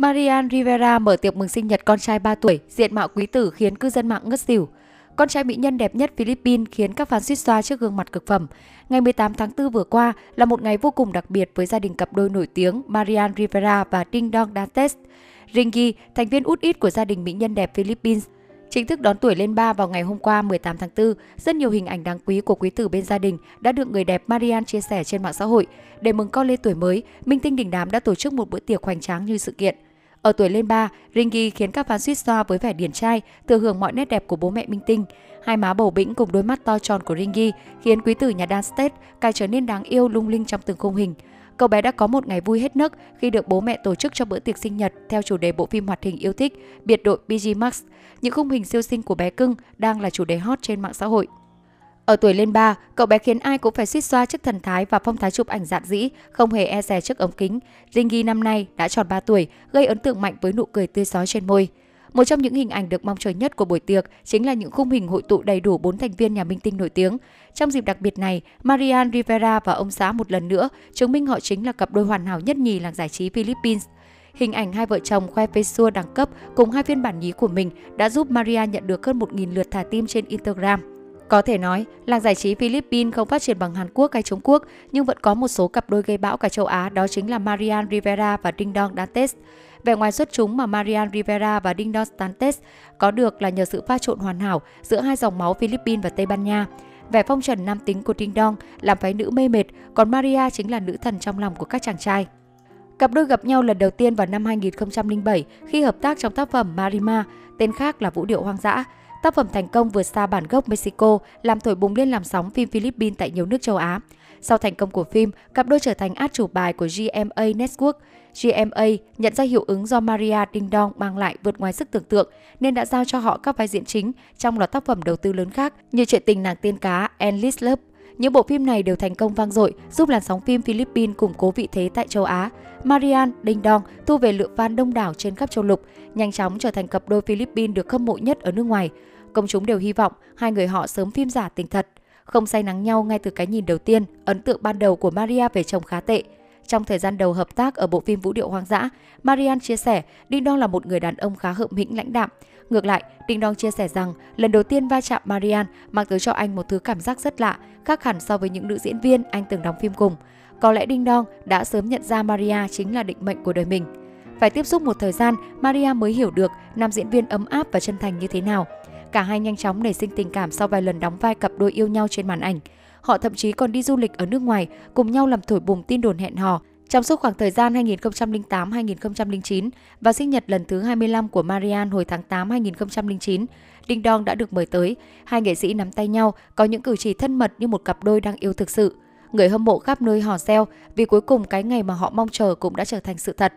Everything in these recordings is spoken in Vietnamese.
Marian Rivera mở tiệc mừng sinh nhật con trai 3 tuổi, diện mạo quý tử khiến cư dân mạng ngất xỉu. Con trai mỹ nhân đẹp nhất Philippines khiến các fan suýt xoa trước gương mặt cực phẩm. Ngày 18 tháng 4 vừa qua là một ngày vô cùng đặc biệt với gia đình cặp đôi nổi tiếng Marian Rivera và Ding Dong Dantes. Ringy, thành viên út ít của gia đình mỹ nhân đẹp Philippines, Chính thức đón tuổi lên ba vào ngày hôm qua 18 tháng 4, rất nhiều hình ảnh đáng quý của quý tử bên gia đình đã được người đẹp Marian chia sẻ trên mạng xã hội. Để mừng con lên tuổi mới, Minh Tinh Đình Đám đã tổ chức một bữa tiệc hoành tráng như sự kiện. Ở tuổi lên 3, Ringy khiến các fan suýt xoa với vẻ điển trai, thừa hưởng mọi nét đẹp của bố mẹ Minh Tinh. Hai má bầu bĩnh cùng đôi mắt to tròn của Ringy khiến quý tử nhà Dan State càng trở nên đáng yêu lung linh trong từng khung hình. Cậu bé đã có một ngày vui hết nấc khi được bố mẹ tổ chức cho bữa tiệc sinh nhật theo chủ đề bộ phim hoạt hình yêu thích Biệt đội BG Max. Những khung hình siêu sinh của bé cưng đang là chủ đề hot trên mạng xã hội. Ở tuổi lên 3, cậu bé khiến ai cũng phải suýt xoa trước thần thái và phong thái chụp ảnh dạn dĩ, không hề e dè trước ống kính. Ringy năm nay đã tròn 3 tuổi, gây ấn tượng mạnh với nụ cười tươi sói trên môi. Một trong những hình ảnh được mong chờ nhất của buổi tiệc chính là những khung hình hội tụ đầy đủ bốn thành viên nhà minh tinh nổi tiếng. Trong dịp đặc biệt này, Marian Rivera và ông xã một lần nữa chứng minh họ chính là cặp đôi hoàn hảo nhất nhì làng giải trí Philippines. Hình ảnh hai vợ chồng khoe face đẳng cấp cùng hai phiên bản nhí của mình đã giúp Maria nhận được hơn 1.000 lượt thả tim trên Instagram. Có thể nói, làng giải trí Philippines không phát triển bằng Hàn Quốc hay Trung Quốc, nhưng vẫn có một số cặp đôi gây bão cả châu Á, đó chính là Marian Rivera và Ding Dong Dantes. Vẻ ngoài xuất chúng mà Marian Rivera và Ding Dong Dantes có được là nhờ sự pha trộn hoàn hảo giữa hai dòng máu Philippines và Tây Ban Nha. Vẻ phong trần nam tính của Ding Dong làm phái nữ mê mệt, còn Maria chính là nữ thần trong lòng của các chàng trai. Cặp đôi gặp nhau lần đầu tiên vào năm 2007 khi hợp tác trong tác phẩm Marima, tên khác là Vũ điệu hoang dã. Tác phẩm thành công vượt xa bản gốc Mexico, làm thổi bùng lên làm sóng phim Philippines tại nhiều nước châu Á. Sau thành công của phim, cặp đôi trở thành át chủ bài của GMA Network. GMA nhận ra hiệu ứng do Maria Ding Dong mang lại vượt ngoài sức tưởng tượng nên đã giao cho họ các vai diễn chính trong loạt tác phẩm đầu tư lớn khác như chuyện tình nàng tiên cá Endless Love. Những bộ phim này đều thành công vang dội, giúp làn sóng phim Philippines củng cố vị thế tại châu Á. Marian Đinh Dong thu về lượng fan đông đảo trên khắp châu lục, nhanh chóng trở thành cặp đôi Philippines được hâm mộ nhất ở nước ngoài. Công chúng đều hy vọng hai người họ sớm phim giả tình thật. Không say nắng nhau ngay từ cái nhìn đầu tiên, ấn tượng ban đầu của Maria về chồng khá tệ. Trong thời gian đầu hợp tác ở bộ phim Vũ điệu hoang dã, Marian chia sẻ Đinh Đong là một người đàn ông khá hợm hĩnh lãnh đạm. Ngược lại, Đinh Đong chia sẻ rằng lần đầu tiên va chạm Marian mang tới cho anh một thứ cảm giác rất lạ, khác hẳn so với những nữ diễn viên anh từng đóng phim cùng. Có lẽ Đinh Đong đã sớm nhận ra Maria chính là định mệnh của đời mình. Phải tiếp xúc một thời gian, Maria mới hiểu được nam diễn viên ấm áp và chân thành như thế nào. Cả hai nhanh chóng nảy sinh tình cảm sau vài lần đóng vai cặp đôi yêu nhau trên màn ảnh. Họ thậm chí còn đi du lịch ở nước ngoài, cùng nhau làm thổi bùng tin đồn hẹn hò. Trong suốt khoảng thời gian 2008-2009 và sinh nhật lần thứ 25 của Marian hồi tháng 8 2009, Đinh Dong đã được mời tới. Hai nghệ sĩ nắm tay nhau, có những cử chỉ thân mật như một cặp đôi đang yêu thực sự. Người hâm mộ khắp nơi hò reo vì cuối cùng cái ngày mà họ mong chờ cũng đã trở thành sự thật.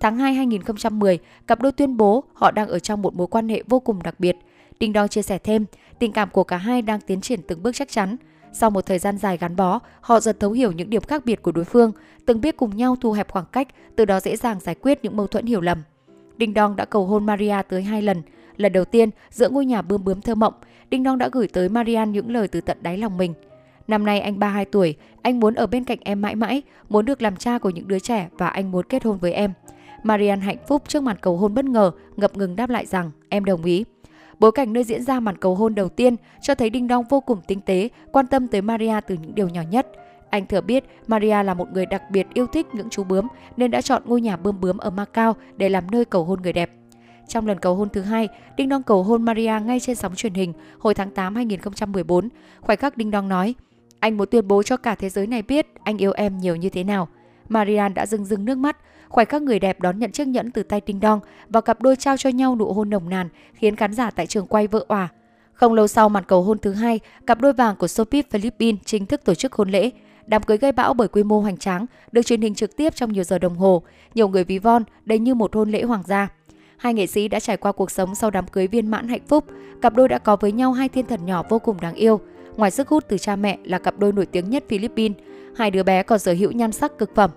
Tháng 2 2010, cặp đôi tuyên bố họ đang ở trong một mối quan hệ vô cùng đặc biệt. Đinh Dong chia sẻ thêm, tình cảm của cả hai đang tiến triển từng bước chắc chắn. Sau một thời gian dài gắn bó, họ dần thấu hiểu những điểm khác biệt của đối phương, từng biết cùng nhau thu hẹp khoảng cách, từ đó dễ dàng giải quyết những mâu thuẫn hiểu lầm. Đinh Đong đã cầu hôn Maria tới hai lần. Lần đầu tiên, giữa ngôi nhà bươm bướm thơ mộng, Đinh Đong đã gửi tới Marian những lời từ tận đáy lòng mình. Năm nay anh 32 tuổi, anh muốn ở bên cạnh em mãi mãi, muốn được làm cha của những đứa trẻ và anh muốn kết hôn với em. Marian hạnh phúc trước màn cầu hôn bất ngờ, ngập ngừng đáp lại rằng em đồng ý. Bối cảnh nơi diễn ra màn cầu hôn đầu tiên cho thấy Đinh Đong vô cùng tinh tế, quan tâm tới Maria từ những điều nhỏ nhất. Anh thừa biết Maria là một người đặc biệt yêu thích những chú bướm nên đã chọn ngôi nhà bươm bướm ở Macau để làm nơi cầu hôn người đẹp. Trong lần cầu hôn thứ hai, Đinh Đong cầu hôn Maria ngay trên sóng truyền hình hồi tháng 8 2014. Khoảnh khắc Đinh Đong nói, anh muốn tuyên bố cho cả thế giới này biết anh yêu em nhiều như thế nào. Marian đã rưng rưng nước mắt, khoảnh khắc người đẹp đón nhận chiếc nhẫn từ tay Tinh Dong và cặp đôi trao cho nhau nụ hôn nồng nàn khiến khán giả tại trường quay vỡ òa. Không lâu sau màn cầu hôn thứ hai, cặp đôi vàng của Sophie Philippines chính thức tổ chức hôn lễ. Đám cưới gây bão bởi quy mô hoành tráng, được truyền hình trực tiếp trong nhiều giờ đồng hồ. Nhiều người ví von, đây như một hôn lễ hoàng gia. Hai nghệ sĩ đã trải qua cuộc sống sau đám cưới viên mãn hạnh phúc. Cặp đôi đã có với nhau hai thiên thần nhỏ vô cùng đáng yêu. Ngoài sức hút từ cha mẹ là cặp đôi nổi tiếng nhất Philippines, hai đứa bé còn sở hữu nhan sắc cực phẩm.